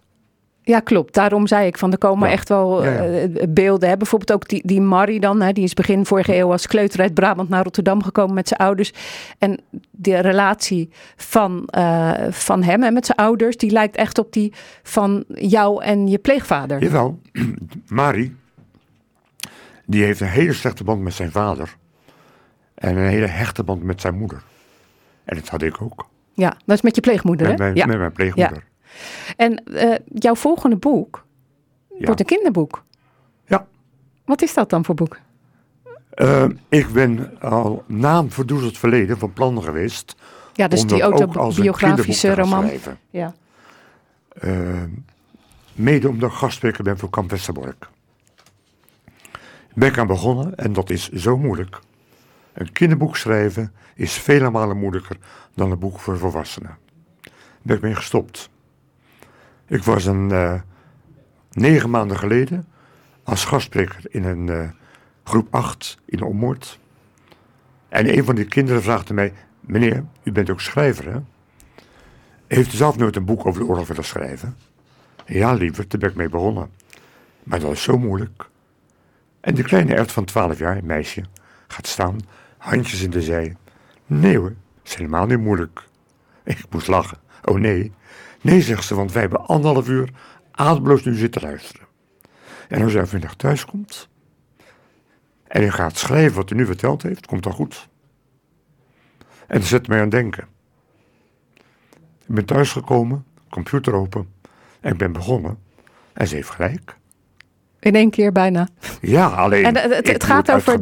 Speaker 2: Ja, klopt. Daarom zei ik van er komen
Speaker 13: Ja.
Speaker 2: echt wel
Speaker 13: Ja, ja.
Speaker 2: eh, beelden. Hè? Bijvoorbeeld ook die, die Marie dan. Hè? Die is begin vorige eeuw als kleuter uit Brabant naar Rotterdam gekomen met zijn ouders. En de relatie van, eh, van hem en met zijn ouders, die lijkt echt op die van jou en je pleegvader.
Speaker 13: Jawel, Marie, die heeft een hele slechte band met zijn vader. En een hele hechte band met zijn moeder. En dat had ik ook.
Speaker 2: Ja, dat is met je pleegmoeder,
Speaker 13: Met
Speaker 2: hè?
Speaker 13: mijn,
Speaker 2: ja.
Speaker 13: met mijn pleegmoeder.
Speaker 2: En eh, jouw volgende boek
Speaker 13: Ja.
Speaker 2: wordt een kinderboek.
Speaker 13: Ja.
Speaker 2: Wat is dat dan voor boek?
Speaker 13: Eh, ik ben al na een verdoezeld verleden van plan geweest.
Speaker 2: Ja, dus
Speaker 13: om
Speaker 2: die autobiografische roman.
Speaker 13: schrijven.
Speaker 2: Ja.
Speaker 13: Eh, mede omdat ik gastspreker ben voor Kamp Westerbork. Ben ik aan begonnen en dat is zo moeilijk. Een kinderboek schrijven is vele malen moeilijker dan een boek voor volwassenen. Ben ik mee gestopt. Ik was een eh, negen maanden geleden als gastspreker in een eh, groep 8 in Ommoord. En een van die kinderen vraagde mij: Meneer, u bent ook schrijver, hè? Heeft u zelf nooit een boek over de oorlog willen schrijven? Ja, liever, daar ben ik mee begonnen. Maar dat is zo moeilijk. En de kleine Ert van 12 jaar, een meisje, gaat staan, handjes in de zij. Nee hoor, is helemaal niet moeilijk. Ik moest lachen. Oh nee. Nee, zegt ze, want wij hebben anderhalf uur ademloos nu zitten luisteren. En als hij vanmiddag thuis komt en hij gaat schrijven wat hij nu verteld heeft, komt dat goed. En dat zet mij aan het denken. Ik ben thuisgekomen, computer open en ik ben begonnen. En ze heeft gelijk.
Speaker 2: In één keer bijna.
Speaker 13: Ja, alleen
Speaker 2: En het, het, gaat over,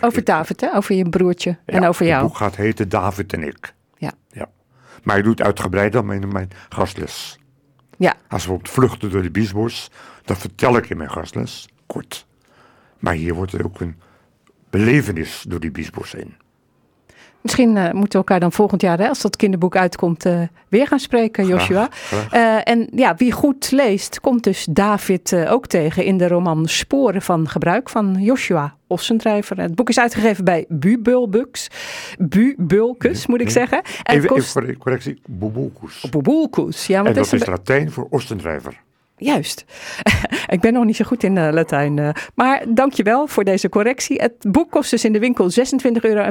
Speaker 2: over David, hè? over je broertje en over jou.
Speaker 13: Het boek gaat heten David en ik.
Speaker 2: Ja.
Speaker 13: ja. Maar ik doe het uitgebreider dan in mijn gastles.
Speaker 2: Ja.
Speaker 13: Als we op het vluchten door de Biesbos, dat vertel ik in mijn gastles, kort. Maar hier wordt het ook een belevenis door die Biesbos heen.
Speaker 2: Misschien eh, moeten we elkaar dan volgend jaar, hè, als dat kinderboek uitkomt, eh, weer gaan spreken, Joshua.
Speaker 13: graag.
Speaker 2: Eh, en ja, wie goed leest, komt dus David ook tegen in de roman Sporen van Gebruik van Joshua Ossendrijver. Het boek is uitgegeven bij Bubulbux. Bubulcus, moet ik zeggen. En
Speaker 13: Even,
Speaker 2: kost...
Speaker 13: even corre- correctie, Bubulcus.
Speaker 2: Bubulcus, ja, want
Speaker 13: en dat
Speaker 2: is
Speaker 13: is
Speaker 2: een...
Speaker 13: Latijn voor ostendrijver.
Speaker 2: Juist. ik ben nog niet zo goed in eh, Latijn. eh. maar dankjewel voor deze correctie. Het boek kost dus in de winkel 26,95 euro.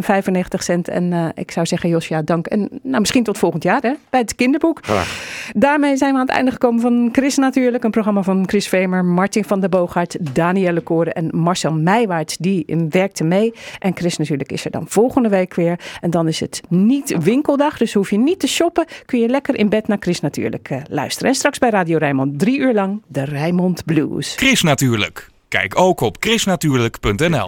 Speaker 2: En eh, ik zou zeggen, Josja, dank. En nou, misschien tot volgend jaar hè, bij het kinderboek.
Speaker 13: Graag.
Speaker 2: Daarmee zijn we aan het einde gekomen van Chris natuurlijk. Een programma van Chris Vemer, Martin van der Boogaard, Danielle Koren en Marcel Meijwaarts. Die werkte mee. En Chris natuurlijk is er dan volgende week weer. En dan is het niet winkeldag. Dus hoef je niet te shoppen. Kun je lekker in bed naar Chris natuurlijk luisteren. En straks bij Radio Rijnmond drie uur de Rijnmond Blues.
Speaker 8: Chris natuurlijk. Kijk ook op chrisnatuurlijk.nl